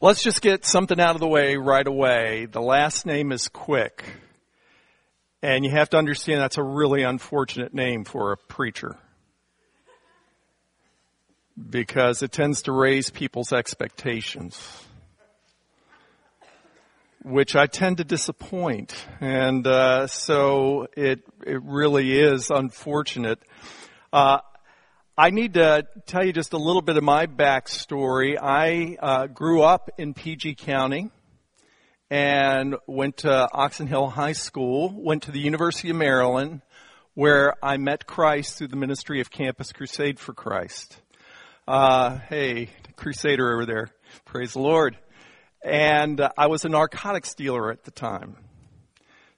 Let's just get something out of the way right away. The last name is Quick. And you have to understand that's a really unfortunate name for a preacher. Because it tends to raise people's expectations. Which I tend to disappoint. And, uh, so it, it really is unfortunate. Uh, I need to tell you just a little bit of my backstory. I uh, grew up in PG County and went to Oxon Hill High School, went to the University of Maryland, where I met Christ through the ministry of Campus Crusade for Christ. Uh, hey, Crusader over there. Praise the Lord. And uh, I was a narcotics dealer at the time.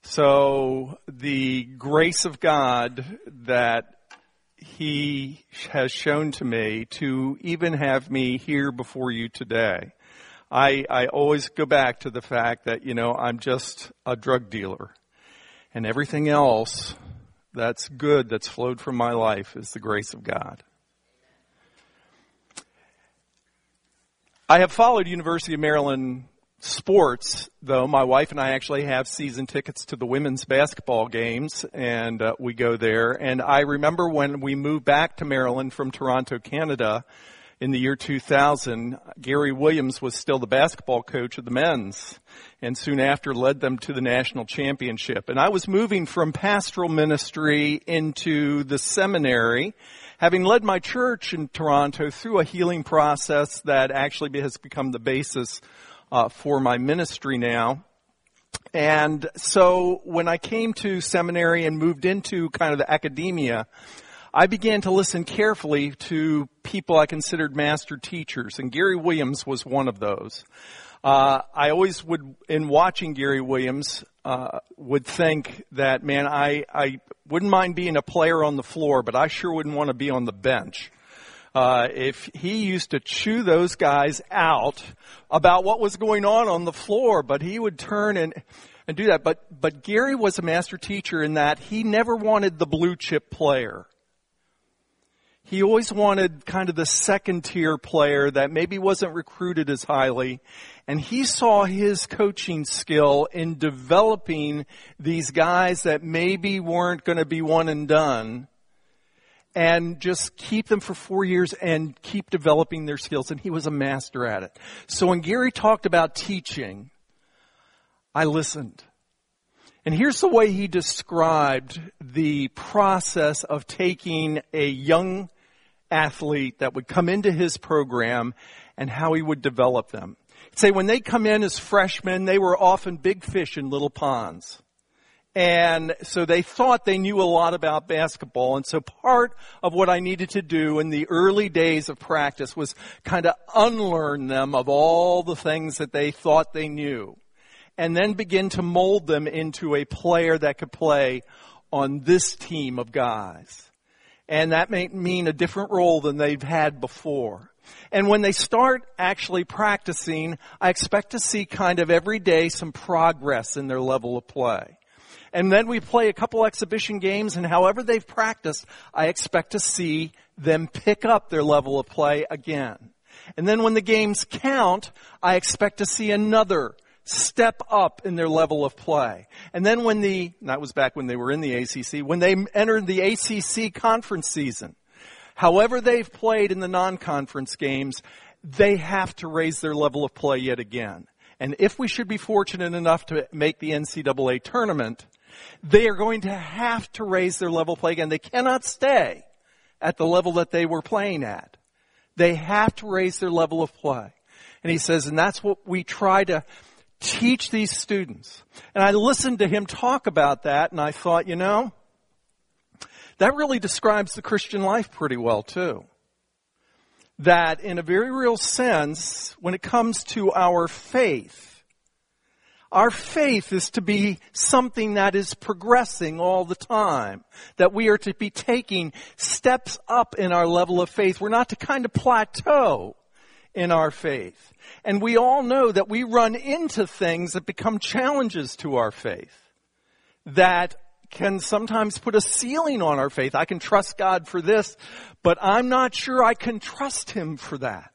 So the grace of God that he has shown to me to even have me here before you today. I, I always go back to the fact that, you know, I'm just a drug dealer. And everything else that's good that's flowed from my life is the grace of God. I have followed University of Maryland sports, though, my wife and I actually have season tickets to the women's basketball games, and uh, we go there. And I remember when we moved back to Maryland from Toronto, Canada, in the year 2000, Gary Williams was still the basketball coach of the men's, and soon after led them to the national championship. And I was moving from pastoral ministry into the seminary, having led my church in Toronto through a healing process that actually has become the basis uh, for my ministry now. And so when I came to seminary and moved into kind of the academia, I began to listen carefully to people I considered master teachers, and Gary Williams was one of those. Uh, I always would, in watching Gary Williams, uh, would think that, man, I, I wouldn't mind being a player on the floor, but I sure wouldn't want to be on the bench uh, if he used to chew those guys out about what was going on on the floor, but he would turn and and do that. But but Gary was a master teacher in that he never wanted the blue chip player. He always wanted kind of the second tier player that maybe wasn't recruited as highly. And he saw his coaching skill in developing these guys that maybe weren't going to be one and done and just keep them for four years and keep developing their skills. And he was a master at it. So when Gary talked about teaching, I listened. And here's the way he described the process of taking a young athlete that would come into his program and how he would develop them. He'd say when they come in as freshmen, they were often big fish in little ponds. And so they thought they knew a lot about basketball. And so part of what I needed to do in the early days of practice was kind of unlearn them of all the things that they thought they knew. And then begin to mold them into a player that could play on this team of guys. And that may mean a different role than they've had before. And when they start actually practicing, I expect to see kind of every day some progress in their level of play. And then we play a couple exhibition games and however they've practiced, I expect to see them pick up their level of play again. And then when the games count, I expect to see another step up in their level of play. And then when the, that was back when they were in the ACC, when they entered the ACC conference season, however they've played in the non-conference games, they have to raise their level of play yet again. And if we should be fortunate enough to make the NCAA tournament, they are going to have to raise their level play again. They cannot stay at the level that they were playing at. They have to raise their level of play. And he says, and that's what we try to teach these students. And I listened to him talk about that and I thought, you know, that really describes the Christian life pretty well too. That in a very real sense, when it comes to our faith, our faith is to be something that is progressing all the time. That we are to be taking steps up in our level of faith. We're not to kind of plateau in our faith. And we all know that we run into things that become challenges to our faith. That can sometimes put a ceiling on our faith. I can trust God for this, but I'm not sure I can trust Him for that.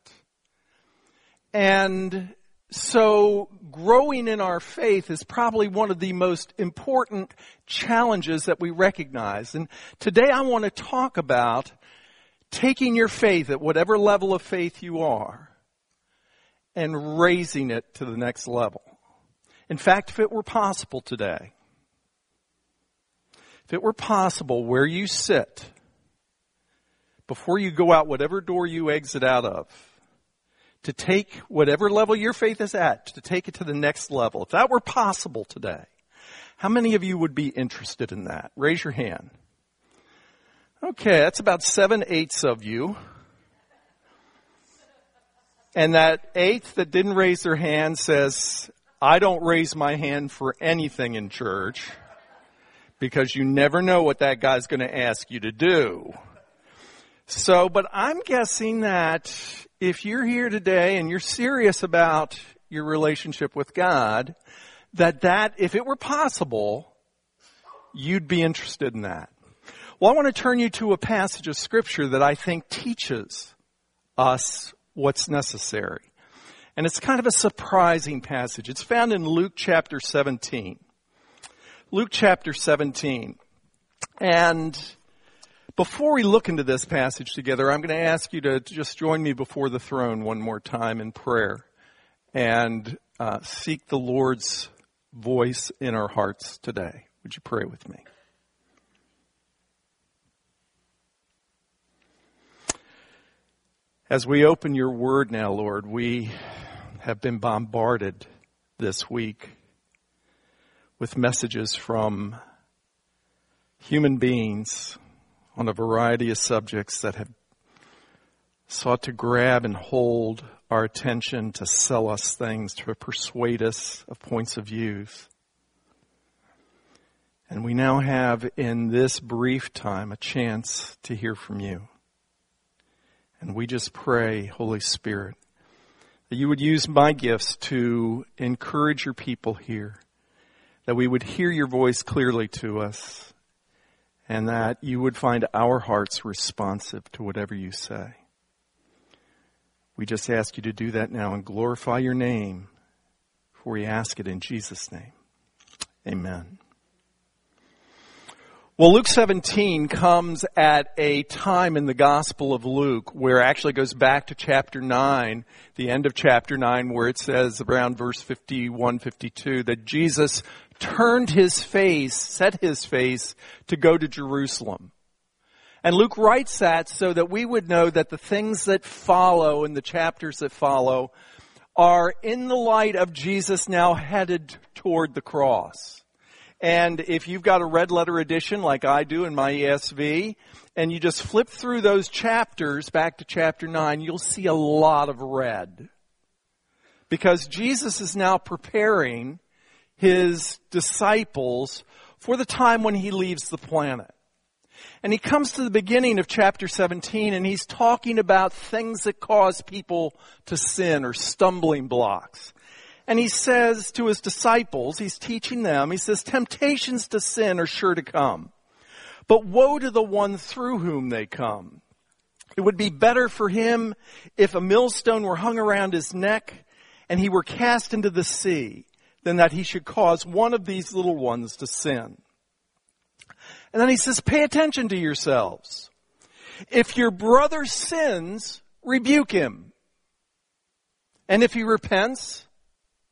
And so growing in our faith is probably one of the most important challenges that we recognize. And today I want to talk about taking your faith at whatever level of faith you are and raising it to the next level. In fact, if it were possible today, if it were possible where you sit, before you go out whatever door you exit out of, to take whatever level your faith is at, to take it to the next level. If that were possible today, how many of you would be interested in that? Raise your hand. Okay, that's about seven eighths of you. And that eighth that didn't raise their hand says, I don't raise my hand for anything in church because you never know what that guy's going to ask you to do. So, but I'm guessing that if you're here today and you're serious about your relationship with God, that that, if it were possible, you'd be interested in that. Well, I want to turn you to a passage of scripture that I think teaches us what's necessary. And it's kind of a surprising passage. It's found in Luke chapter 17. Luke chapter 17. And before we look into this passage together, I'm going to ask you to just join me before the throne one more time in prayer and uh, seek the Lord's voice in our hearts today. Would you pray with me? As we open your word now, Lord, we have been bombarded this week with messages from human beings on a variety of subjects that have sought to grab and hold our attention to sell us things, to persuade us of points of views. And we now have in this brief time a chance to hear from you. And we just pray, Holy Spirit, that you would use my gifts to encourage your people here, that we would hear your voice clearly to us, and that you would find our hearts responsive to whatever you say. We just ask you to do that now and glorify your name, for we ask it in Jesus' name. Amen. Well, Luke 17 comes at a time in the Gospel of Luke where actually goes back to chapter 9, the end of chapter 9, where it says around verse 51, 52, that Jesus turned his face, set his face to go to Jerusalem. And Luke writes that so that we would know that the things that follow in the chapters that follow are in the light of Jesus now headed toward the cross. And if you've got a red letter edition like I do in my ESV, and you just flip through those chapters back to chapter 9, you'll see a lot of red. Because Jesus is now preparing his disciples for the time when he leaves the planet. And he comes to the beginning of chapter 17 and he's talking about things that cause people to sin or stumbling blocks. And he says to his disciples, he's teaching them, he says, temptations to sin are sure to come. But woe to the one through whom they come. It would be better for him if a millstone were hung around his neck and he were cast into the sea than that he should cause one of these little ones to sin. And then he says, pay attention to yourselves. If your brother sins, rebuke him. And if he repents,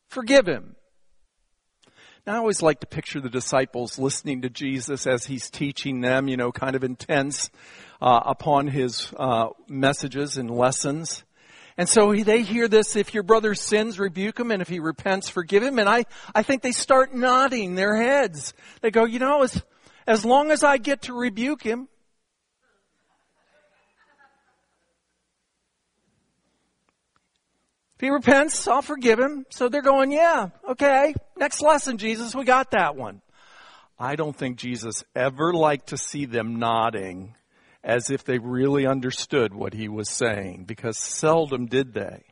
forgive him. Now I always like to picture the disciples listening to Jesus as he's teaching them, you know, kind of intense uh, upon his uh, messages and lessons. And so they hear this, if your brother sins, rebuke him, and if he repents, forgive him. And I, I think they start nodding their heads. They go, you know, as, as long as I get to rebuke him, if he repents, I'll forgive him. So they're going, yeah, okay, next lesson, Jesus, we got that one. I don't think Jesus ever liked to see them nodding as if they really understood what he was saying, because seldom did they.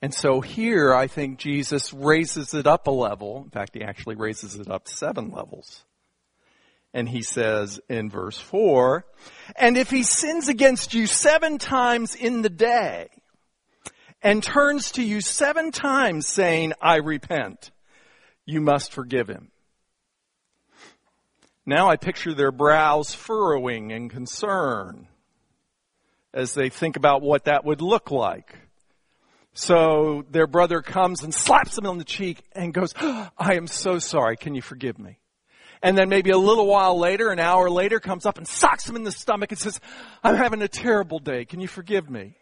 And so here, I think Jesus raises it up a level. In fact, he actually raises it up seven levels. And he says in verse four, and if he sins against you seven times in the day, and turns to you seven times saying, I repent, you must forgive him. Now I picture their brows furrowing in concern as they think about what that would look like. So their brother comes and slaps them on the cheek and goes, ah, I am so sorry. Can you forgive me? And then maybe a little while later, an hour later, comes up and socks him in the stomach and says, I'm having a terrible day. Can you forgive me?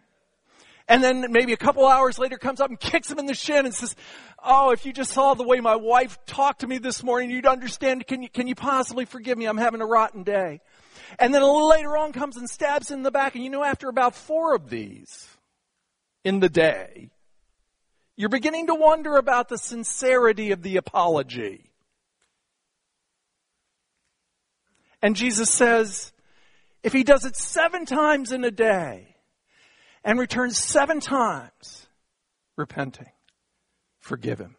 And then maybe a couple hours later comes up and kicks him in the shin and says, Oh, if you just saw the way my wife talked to me this morning, you'd understand. Can you, can you possibly forgive me? I'm having a rotten day. And then a little later on comes and stabs in the back. And you know, after about four of these in the day, you're beginning to wonder about the sincerity of the apology. And Jesus says, if he does it seven times in a day and returns seven times repenting, forgive him.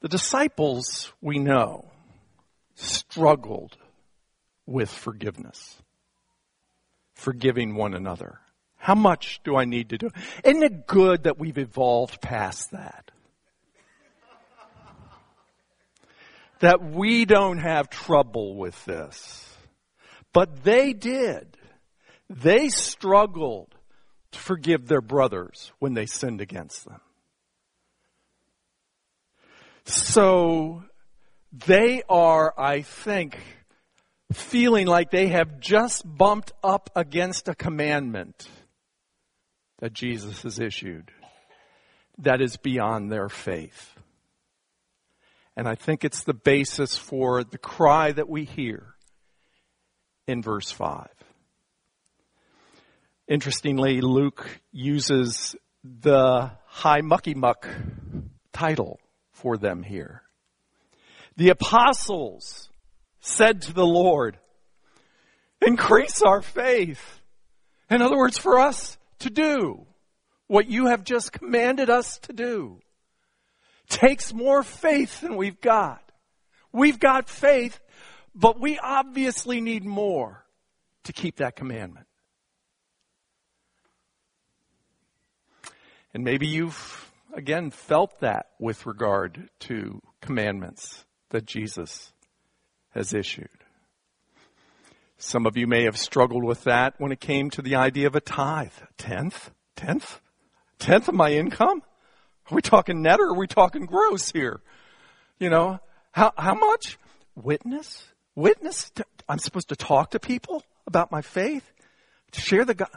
The disciples, we know, struggled with forgiveness, forgiving one another. How much do I need to do? Isn't it good that we've evolved past that? that we don't have trouble with this. But they did. They struggled to forgive their brothers when they sinned against them. So they are, I think, feeling like they have just bumped up against a commandment that Jesus has issued that is beyond their faith. And I think it's the basis for the cry that we hear in verse 5. Interestingly, Luke uses the high Mucky Muck title for them here. The apostles said to the Lord, increase our faith. In other words, for us to do what you have just commanded us to do takes more faith than we've got. We've got faith, but we obviously need more to keep that commandment. And maybe you've, again, felt that with regard to commandments that Jesus has issued. Some of you may have struggled with that when it came to the idea of a tithe. Tenth? Tenth? Tenth of my income? Are we talking net or are we talking gross here? You know, how, how much? Witness? Witness? I'm supposed to talk to people about my faith? To share the God?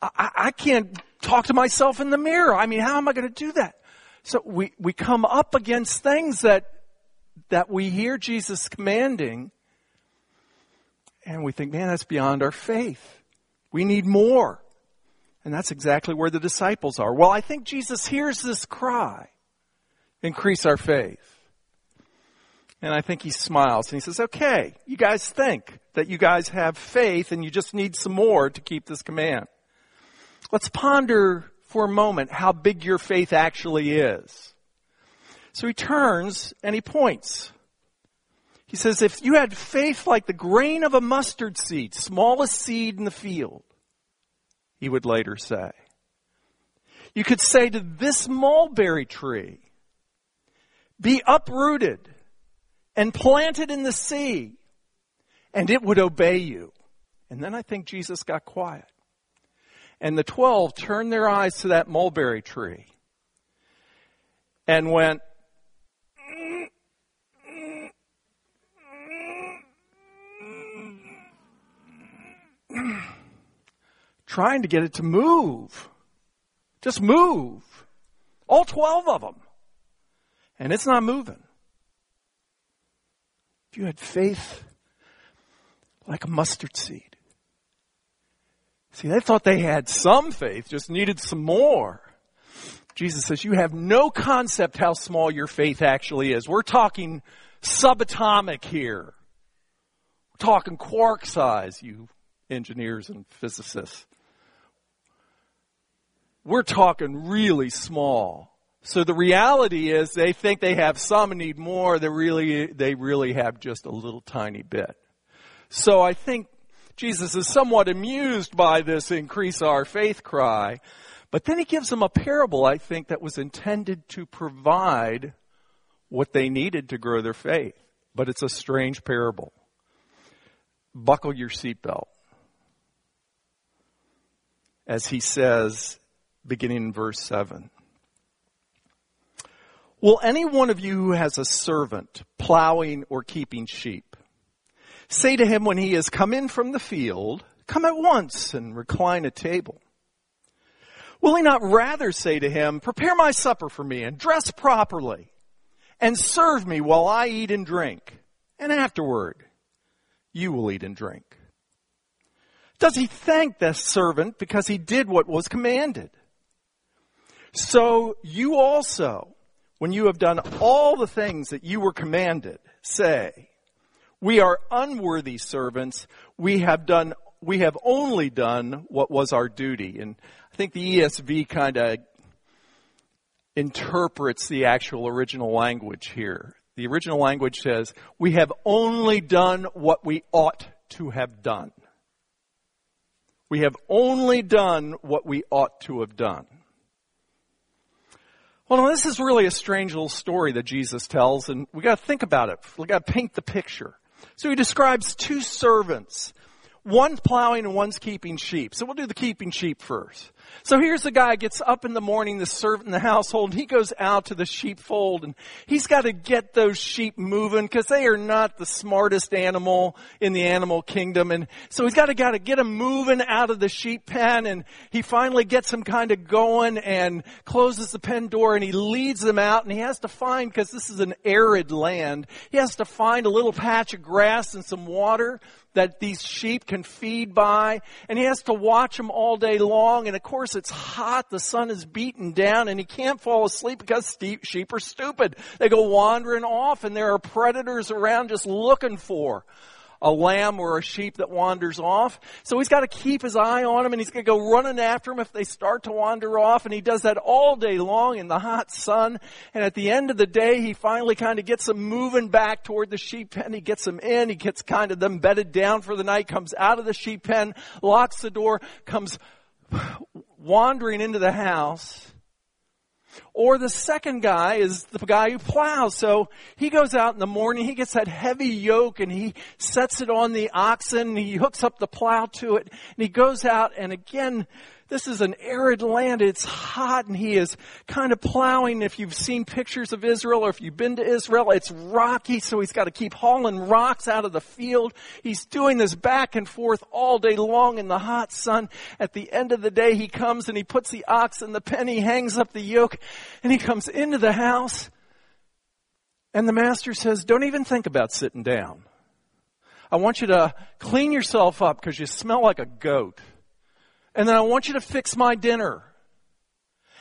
I, I can't talk to myself in the mirror. I mean, how am I going to do that? So we, we come up against things that, that we hear Jesus commanding and we think, man, that's beyond our faith. We need more. And that's exactly where the disciples are. Well, I think Jesus hears this cry. Increase our faith. And I think he smiles and he says, okay, you guys think that you guys have faith and you just need some more to keep this command. Let's ponder for a moment how big your faith actually is. So he turns and he points. He says, if you had faith like the grain of a mustard seed, smallest seed in the field, he would later say. You could say to this mulberry tree, be uprooted and planted in the sea, and it would obey you. And then I think Jesus got quiet. And the twelve turned their eyes to that mulberry tree and went, trying to get it to move. Just move. All 12 of them. And it's not moving. If you had faith like a mustard seed. See, they thought they had some faith, just needed some more. Jesus says, you have no concept how small your faith actually is. We're talking subatomic here. We're talking quark size, you engineers and physicists. We're talking really small. So the reality is they think they have some and need more. They really, they really have just a little tiny bit. So I think Jesus is somewhat amused by this increase our faith cry. But then he gives them a parable, I think, that was intended to provide what they needed to grow their faith. But it's a strange parable. Buckle your seatbelt. As he says, beginning in verse 7. Will any one of you who has a servant plowing or keeping sheep say to him when he has come in from the field, come at once and recline at table? Will he not rather say to him, prepare my supper for me and dress properly and serve me while I eat and drink and afterward you will eat and drink? Does he thank the servant because he did what was commanded? So you also, when you have done all the things that you were commanded, say, we are unworthy servants. We have done, we have only done what was our duty. And I think the ESV kind of interprets the actual original language here. The original language says, we have only done what we ought to have done. We have only done what we ought to have done. Well, now this is really a strange little story that Jesus tells, and we got to think about it. We got to paint the picture. So he describes two servants. One's plowing and one's keeping sheep. So we'll do the keeping sheep first. So here's the guy gets up in the morning, the servant in the household, and he goes out to the sheepfold and he's got to get those sheep moving because they are not the smartest animal in the animal kingdom. And so he's got to, got to get them moving out of the sheep pen and he finally gets them kind of going and closes the pen door and he leads them out and he has to find, because this is an arid land, he has to find a little patch of grass and some water that these sheep can feed by and he has to watch them all day long and of course it's hot the sun is beaten down and he can't fall asleep because sheep are stupid. They go wandering off and there are predators around just looking for a lamb or a sheep that wanders off. So he's got to keep his eye on them and he's going to go running after them if they start to wander off. And he does that all day long in the hot sun. And at the end of the day, he finally kind of gets them moving back toward the sheep pen. He gets them in. He gets kind of them bedded down for the night, comes out of the sheep pen, locks the door, comes wandering into the house or the second guy is the guy who plows. So he goes out in the morning, he gets that heavy yoke and he sets it on the oxen, he hooks up the plow to it, and he goes out and again, this is an arid land. It's hot and he is kind of plowing. If you've seen pictures of Israel or if you've been to Israel, it's rocky. So he's got to keep hauling rocks out of the field. He's doing this back and forth all day long in the hot sun. At the end of the day, he comes and he puts the ox in the pen. He hangs up the yoke and he comes into the house. And the master says, don't even think about sitting down. I want you to clean yourself up because you smell like a goat. And then I want you to fix my dinner.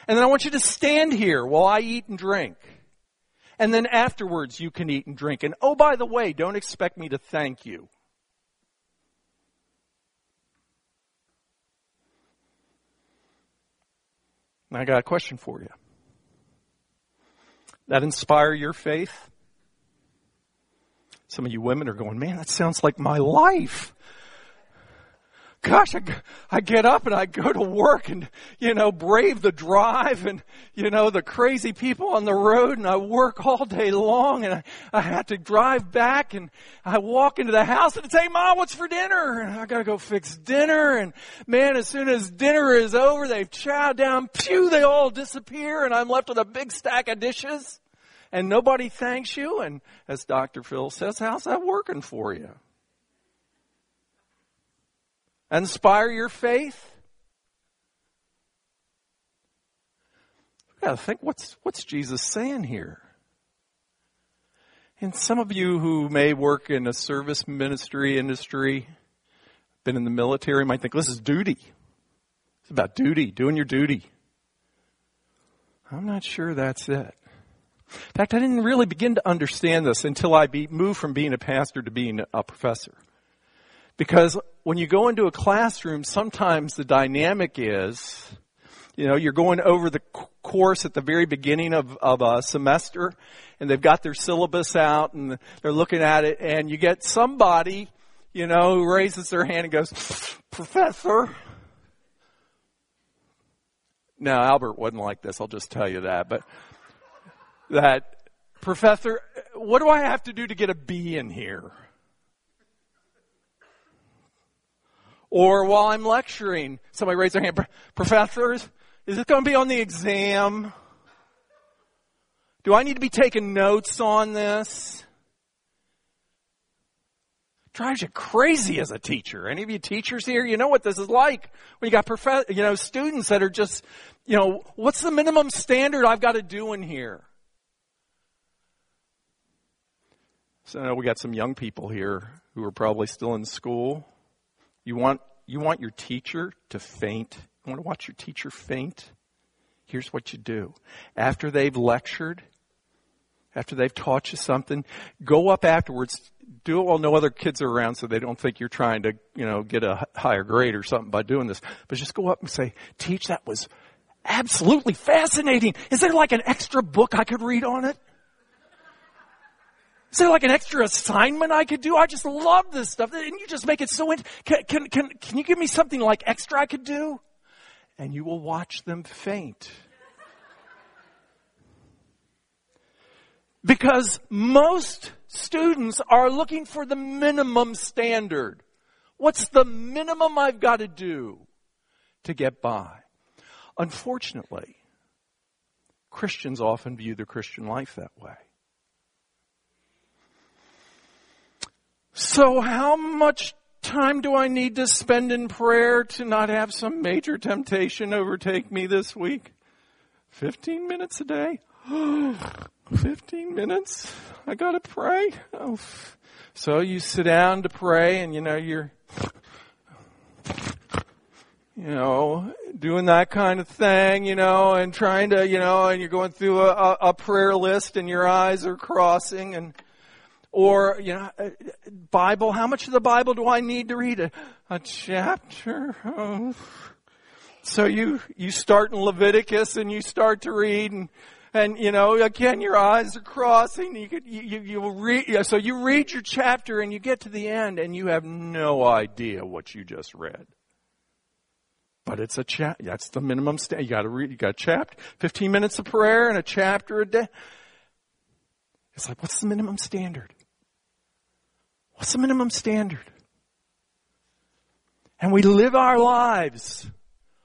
And then I want you to stand here while I eat and drink. And then afterwards you can eat and drink. And oh, by the way, don't expect me to thank you. I got a question for you. That inspire your faith? Some of you women are going, man, that sounds like my life gosh, I, I get up and I go to work and, you know, brave the drive and, you know, the crazy people on the road and I work all day long and I, I have to drive back and I walk into the house and I say, Mom, what's for dinner? And I gotta go fix dinner and man, as soon as dinner is over, they've chowed down, pew, they all disappear and I'm left with a big stack of dishes and nobody thanks you. And as Dr. Phil says, how's that working for you? Inspire your faith? We gotta think what's what's Jesus saying here? And some of you who may work in a service ministry industry, been in the military, might think this is duty. It's about duty, doing your duty. I'm not sure that's it. In fact, I didn't really begin to understand this until I be, moved from being a pastor to being a professor. Because when you go into a classroom, sometimes the dynamic is, you know, you're going over the course at the very beginning of, of a semester and they've got their syllabus out and they're looking at it and you get somebody you know, who raises their hand and goes, Professor. Now, Albert wasn't like this, I'll just tell you that, but that, Professor, what do I have to do to get a B in here? Or while I'm lecturing, somebody raise their hand, Professors, is it going to be on the exam? Do I need to be taking notes on this? Drives you crazy as a teacher. Any of you teachers here, you know what this is like when you got prof- you know, students that are just, you know, what's the minimum standard I've got to do in here? So we got some young people here who are probably still in school. You want, you want your teacher to faint. You want to watch your teacher faint? Here's what you do. After they've lectured, after they've taught you something, go up afterwards, do it while no other kids are around so they don't think you're trying to, you know, get a higher grade or something by doing this. But just go up and say, teach, that was absolutely fascinating. Is there like an extra book I could read on it? Is there like an extra assignment I could do? I just love this stuff. And you just make it so, in- can, can, can, can you give me something like extra I could do? And you will watch them faint. Because most students are looking for the minimum standard. What's the minimum I've got to do to get by? Unfortunately, Christians often view the Christian life that way. So how much time do I need to spend in prayer to not have some major temptation overtake me this week? 15 minutes a day? 15 minutes? I gotta pray? Oh. So you sit down to pray and you know, you're, you know, doing that kind of thing, you know, and trying to, you know, and you're going through a, a prayer list and your eyes are crossing and, or, you know, uh, Bible, how much of the Bible do I need to read? A, a chapter? Oh. So you, you start in Leviticus and you start to read and, and you know, again, your eyes are crossing. You could, you, you, you read, so you read your chapter and you get to the end and you have no idea what you just read. But it's a chat. That's the minimum stand. You got to read. You got a chapter, fifteen minutes of prayer and a chapter a day. It's like, what's the minimum standard? What's the minimum standard? And we live our lives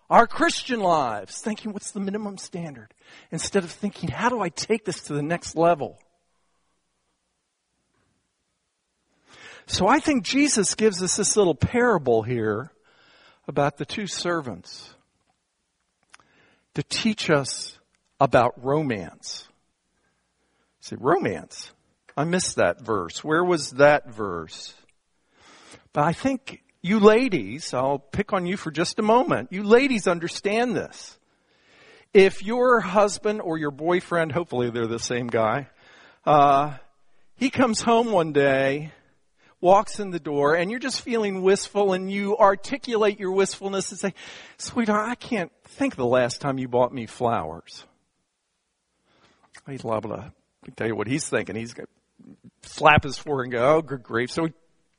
our Christian lives, thinking, what's the minimum standard? Instead of thinking, how do I take this to the next level? So I think Jesus gives us this little parable here about the two servants to teach us about romance. See, romance. I missed that verse. Where was that verse? But I think you ladies, I'll pick on you for just a moment. You ladies understand this. If your husband or your boyfriend, hopefully they're the same guy, uh, he comes home one day, walks in the door, and you're just feeling wistful, and you articulate your wistfulness and say, "Sweetheart, I can't think of the last time you bought me flowers." He's liable to tell you what he's thinking. He's slap his forehead and go, "Oh, good grief!" So he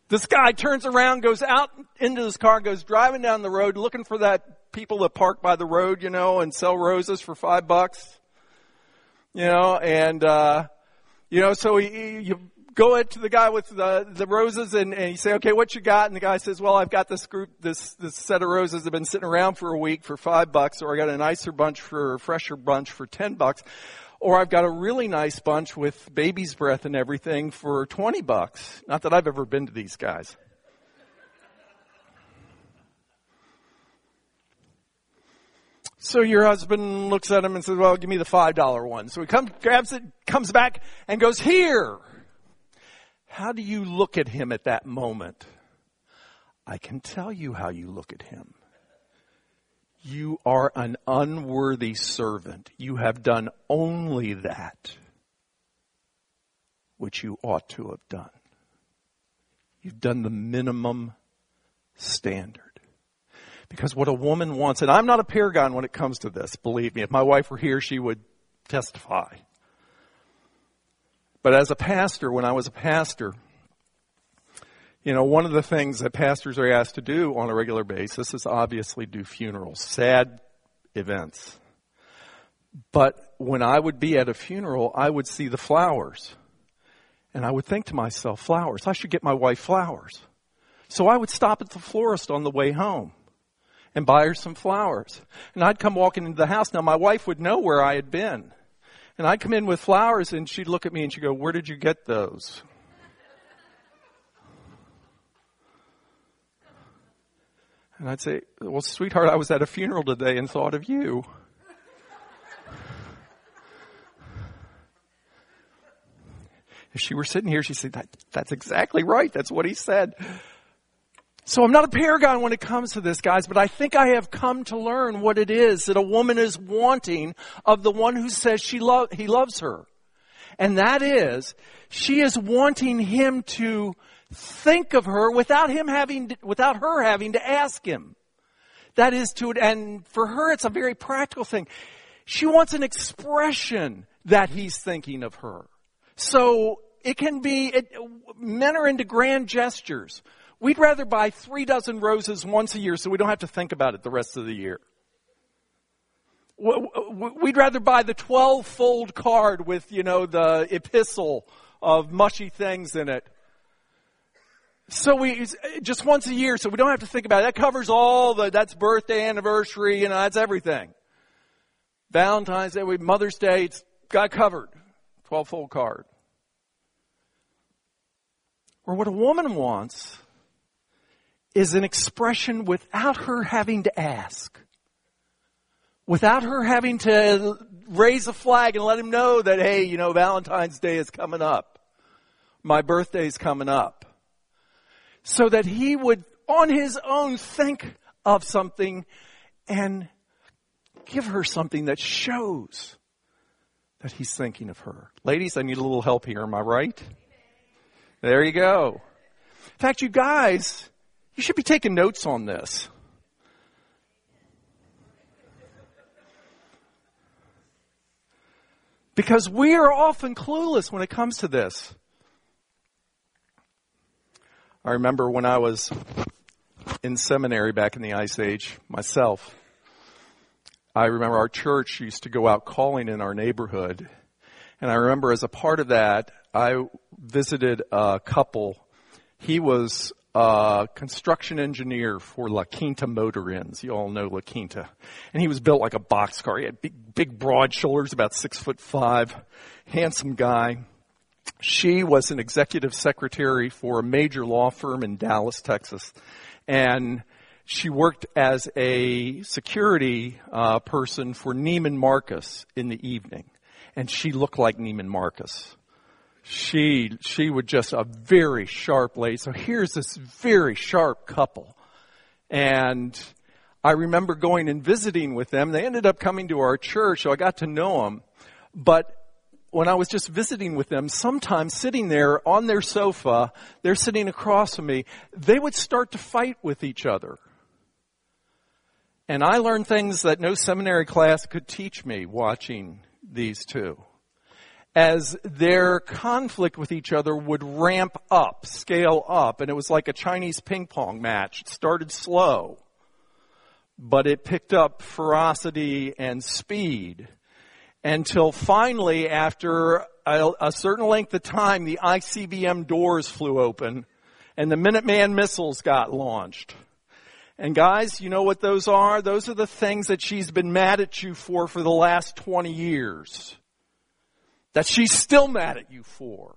this guy turns around, goes out into his car, goes driving down the road looking for that people that park by the road, you know, and sell roses for five bucks. You know, and, uh, you know, so he, he, you go to the guy with the, the roses and, and you say, okay, what you got? And the guy says, well, I've got this group, this, this set of roses that have been sitting around for a week for five bucks, or I got a nicer bunch for, a fresher bunch for ten bucks. Or I've got a really nice bunch with baby's breath and everything for 20 bucks. Not that I've ever been to these guys. So your husband looks at him and says, well, give me the $5 one. So he comes, grabs it, comes back and goes, here. How do you look at him at that moment? I can tell you how you look at him. You are an unworthy servant. You have done only that which you ought to have done. You've done the minimum standard. Because what a woman wants, and I'm not a paragon when it comes to this, believe me. If my wife were here, she would testify. But as a pastor, when I was a pastor, You know, one of the things that pastors are asked to do on a regular basis is obviously do funerals, sad events. But when I would be at a funeral, I would see the flowers. And I would think to myself, flowers, I should get my wife flowers. So I would stop at the florist on the way home and buy her some flowers. And I'd come walking into the house. Now my wife would know where I had been. And I'd come in with flowers and she'd look at me and she'd go, where did you get those? And I'd say, well, sweetheart, I was at a funeral today and thought of you. If she were sitting here, she'd say, that, that's exactly right. That's what he said. So I'm not a paragon when it comes to this, guys, but I think I have come to learn what it is that a woman is wanting of the one who says she lo- he loves her. And that is, she is wanting him to think of her without him having, to, without her having to ask him. That is to, and for her it's a very practical thing. She wants an expression that he's thinking of her. So it can be, it, men are into grand gestures. We'd rather buy three dozen roses once a year so we don't have to think about it the rest of the year. We'd rather buy the 12 fold card with, you know, the epistle of mushy things in it. So we, uh, just once a year so we don't have to think about it. That covers all the, that's birthday, anniversary, you know, that's everything. Valentine's Day, we, Mother's Day, it's got covered. 12 fold card. Or what a woman wants is an expression without her having to ask. Without her having to raise a flag and let him know that, hey, you know, Valentine's Day is coming up. My birthday is coming up. So that he would, on his own, think of something and give her something that shows that he's thinking of her. Ladies, I need a little help here. Am I right? There you go. In fact, you guys, you should be taking notes on this. Because we are often clueless when it comes to this. I remember when I was in seminary back in the Ice Age myself. I remember our church used to go out calling in our neighborhood. And I remember as a part of that, I visited a couple. He was a construction engineer for La Quinta Motor Inns. You all know La Quinta. And he was built like a boxcar. He had big, big broad shoulders, about six foot five, handsome guy. She was an executive secretary for a major law firm in Dallas, Texas. And she worked as a security uh, person for Neiman Marcus in the evening, and she looked like Neiman Marcus. She she was just a very sharp lady. So here's this very sharp couple, and I remember going and visiting with them. They ended up coming to our church, so I got to know them. But when I was just visiting with them, sometimes sitting there on their sofa, they're sitting across from me, they would start to fight with each other. And I learned things that no seminary class could teach me watching these two. As their conflict with each other would ramp up, scale up, and it was like a Chinese ping pong match. It started slow, but it picked up ferocity and speed until finally, after a, a certain length of time, the ICBM doors flew open and the Minuteman missiles got launched. And guys, you know what those are? Those are the things that she's been mad at you for for the last 20 years. That she's still mad at you for.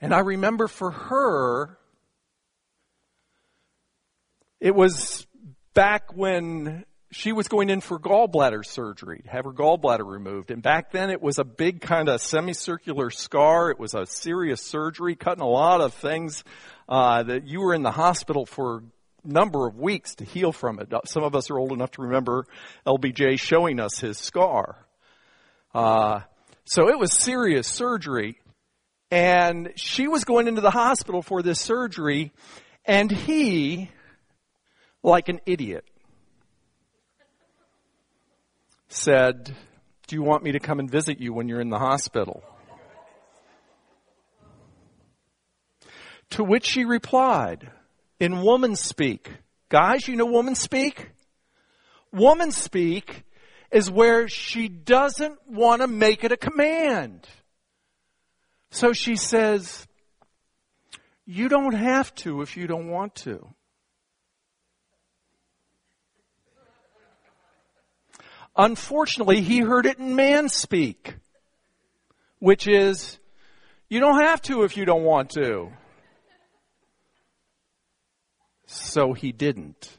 And I remember for her, it was back when she was going in for gallbladder surgery, to have her gallbladder removed. And back then it was a big kind of semicircular scar. It was a serious surgery, cutting a lot of things uh, that you were in the hospital for a number of weeks to heal from it. Some of us are old enough to remember LBJ showing us his scar. Uh, so it was serious surgery. And she was going into the hospital for this surgery, and he, like an idiot, said, Do you want me to come and visit you when you're in the hospital? To which she replied, in woman speak. Guys, you know woman speak? Woman speak is where she doesn't want to make it a command. So she says, you don't have to if you don't want to. Unfortunately, he heard it in man speak, which is, you don't have to if you don't want to. So he didn't.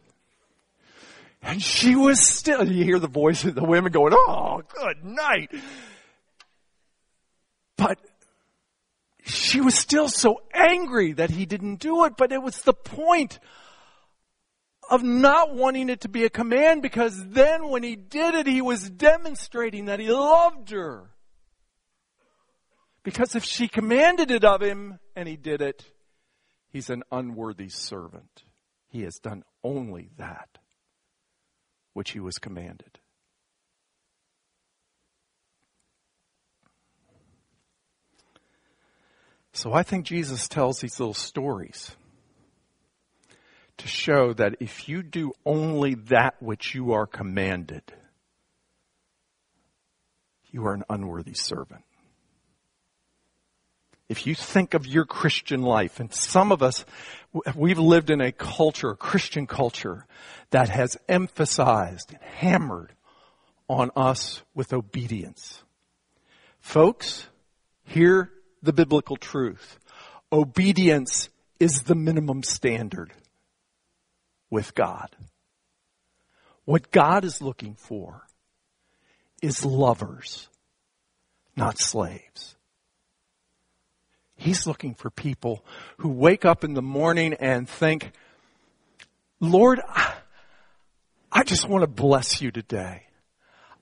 And she was still, you hear the voice of the women going, oh, good night. But she was still so angry that he didn't do it, but it was the point of not wanting it to be a command because then when he did it, he was demonstrating that he loved her. Because if she commanded it of him and he did it, he's an unworthy servant. He has done only that which he was commanded. So I think Jesus tells these little stories to show that if you do only that which you are commanded, you are an unworthy servant. If you think of your Christian life, and some of us, we've lived in a culture, a Christian culture, that has emphasized and hammered on us with obedience. Folks, hear the biblical truth. Obedience is the minimum standard with God. What God is looking for is lovers, not slaves. He's looking for people who wake up in the morning and think, Lord, I just want to bless you today.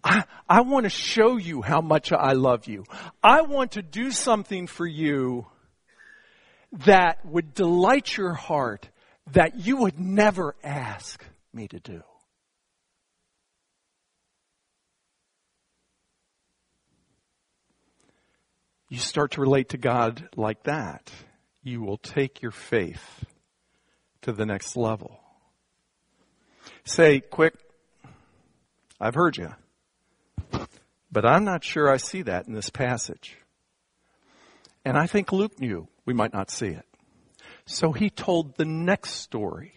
I, I want to show you how much I love you. I want to do something for you that would delight your heart that you would never ask me to do. you start to relate to God like that, you will take your faith to the next level. Say, quick, I've heard you, but I'm not sure I see that in this passage. And I think Luke knew we might not see it. So he told the next story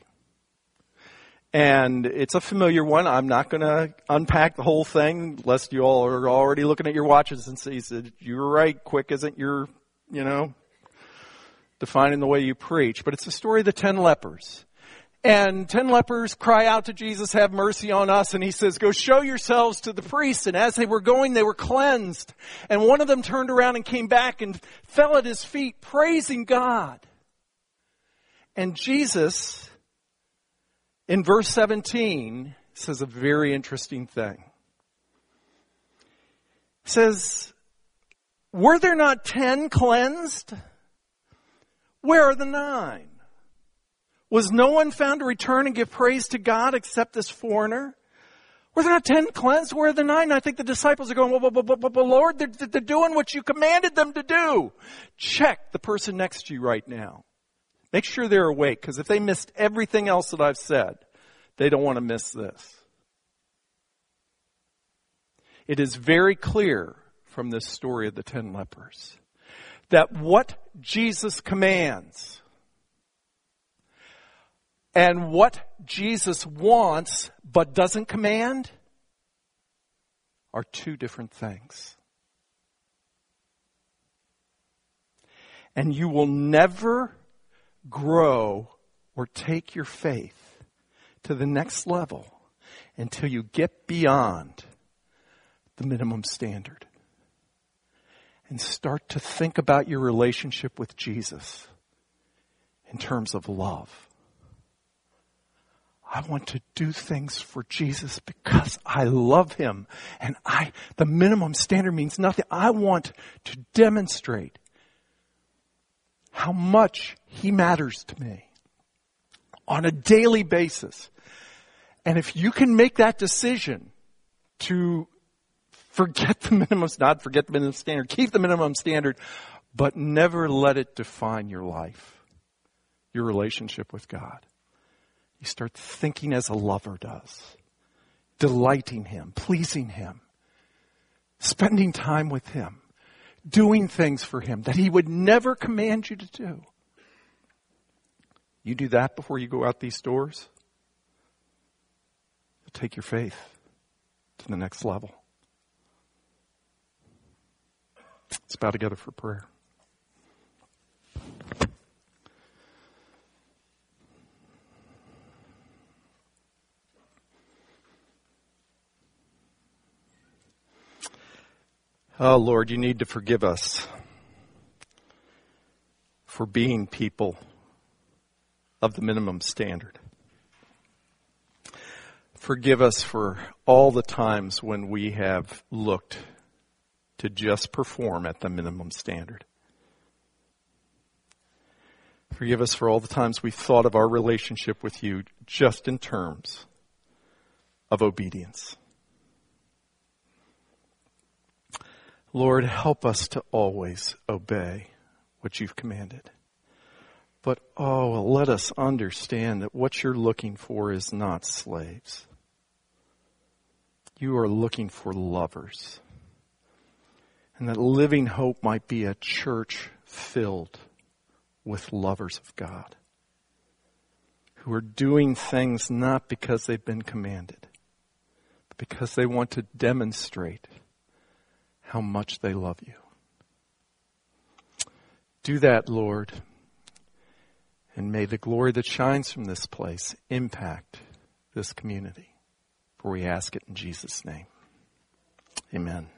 and it's a familiar one. I'm not going to unpack the whole thing, lest you all are already looking at your watches and said, you're right, quick isn't your, you know, defining the way you preach. But it's the story of the ten lepers. And ten lepers cry out to Jesus, have mercy on us. And he says, go show yourselves to the priests. And as they were going, they were cleansed. And one of them turned around and came back and fell at his feet, praising God. And Jesus in verse 17, says a very interesting thing. It says, were there not ten cleansed? Where are the nine? Was no one found to return and give praise to God except this foreigner? Were there not ten cleansed? Where are the nine? I think the disciples are going, well, well, well, well Lord, they're, they're doing what you commanded them to do. Check the person next to you right now. Make sure they're awake, because if they missed everything else that I've said, they don't want to miss this. It is very clear from this story of the ten lepers that what Jesus commands and what Jesus wants but doesn't command are two different things. And you will never grow or take your faith to the next level until you get beyond the minimum standard and start to think about your relationship with Jesus in terms of love. I want to do things for Jesus because I love him and I, the minimum standard means nothing. I want to demonstrate how much he matters to me on a daily basis. And if you can make that decision to forget the minimum, not forget the minimum standard, keep the minimum standard, but never let it define your life. your relationship with God. You start thinking as a lover does, delighting Him, pleasing Him, spending time with Him, doing things for Him that He would never command you to do. You do that before you go out these doors, take your faith to the next level. Let's bow together for prayer. Oh, Lord, you need to forgive us for being people of the minimum standard. Forgive us for all the times when we have looked to just perform at the minimum standard. Forgive us for all the times we thought of our relationship with you just in terms of obedience. Lord, help us to always obey what you've commanded. But oh, let us understand that what you're looking for is not slaves. You are looking for lovers. And that living hope might be a church filled with lovers of God who are doing things not because they've been commanded, but because they want to demonstrate how much they love you. Do that, Lord. And may the glory that shines from this place impact this community. For we ask it in Jesus' name. Amen.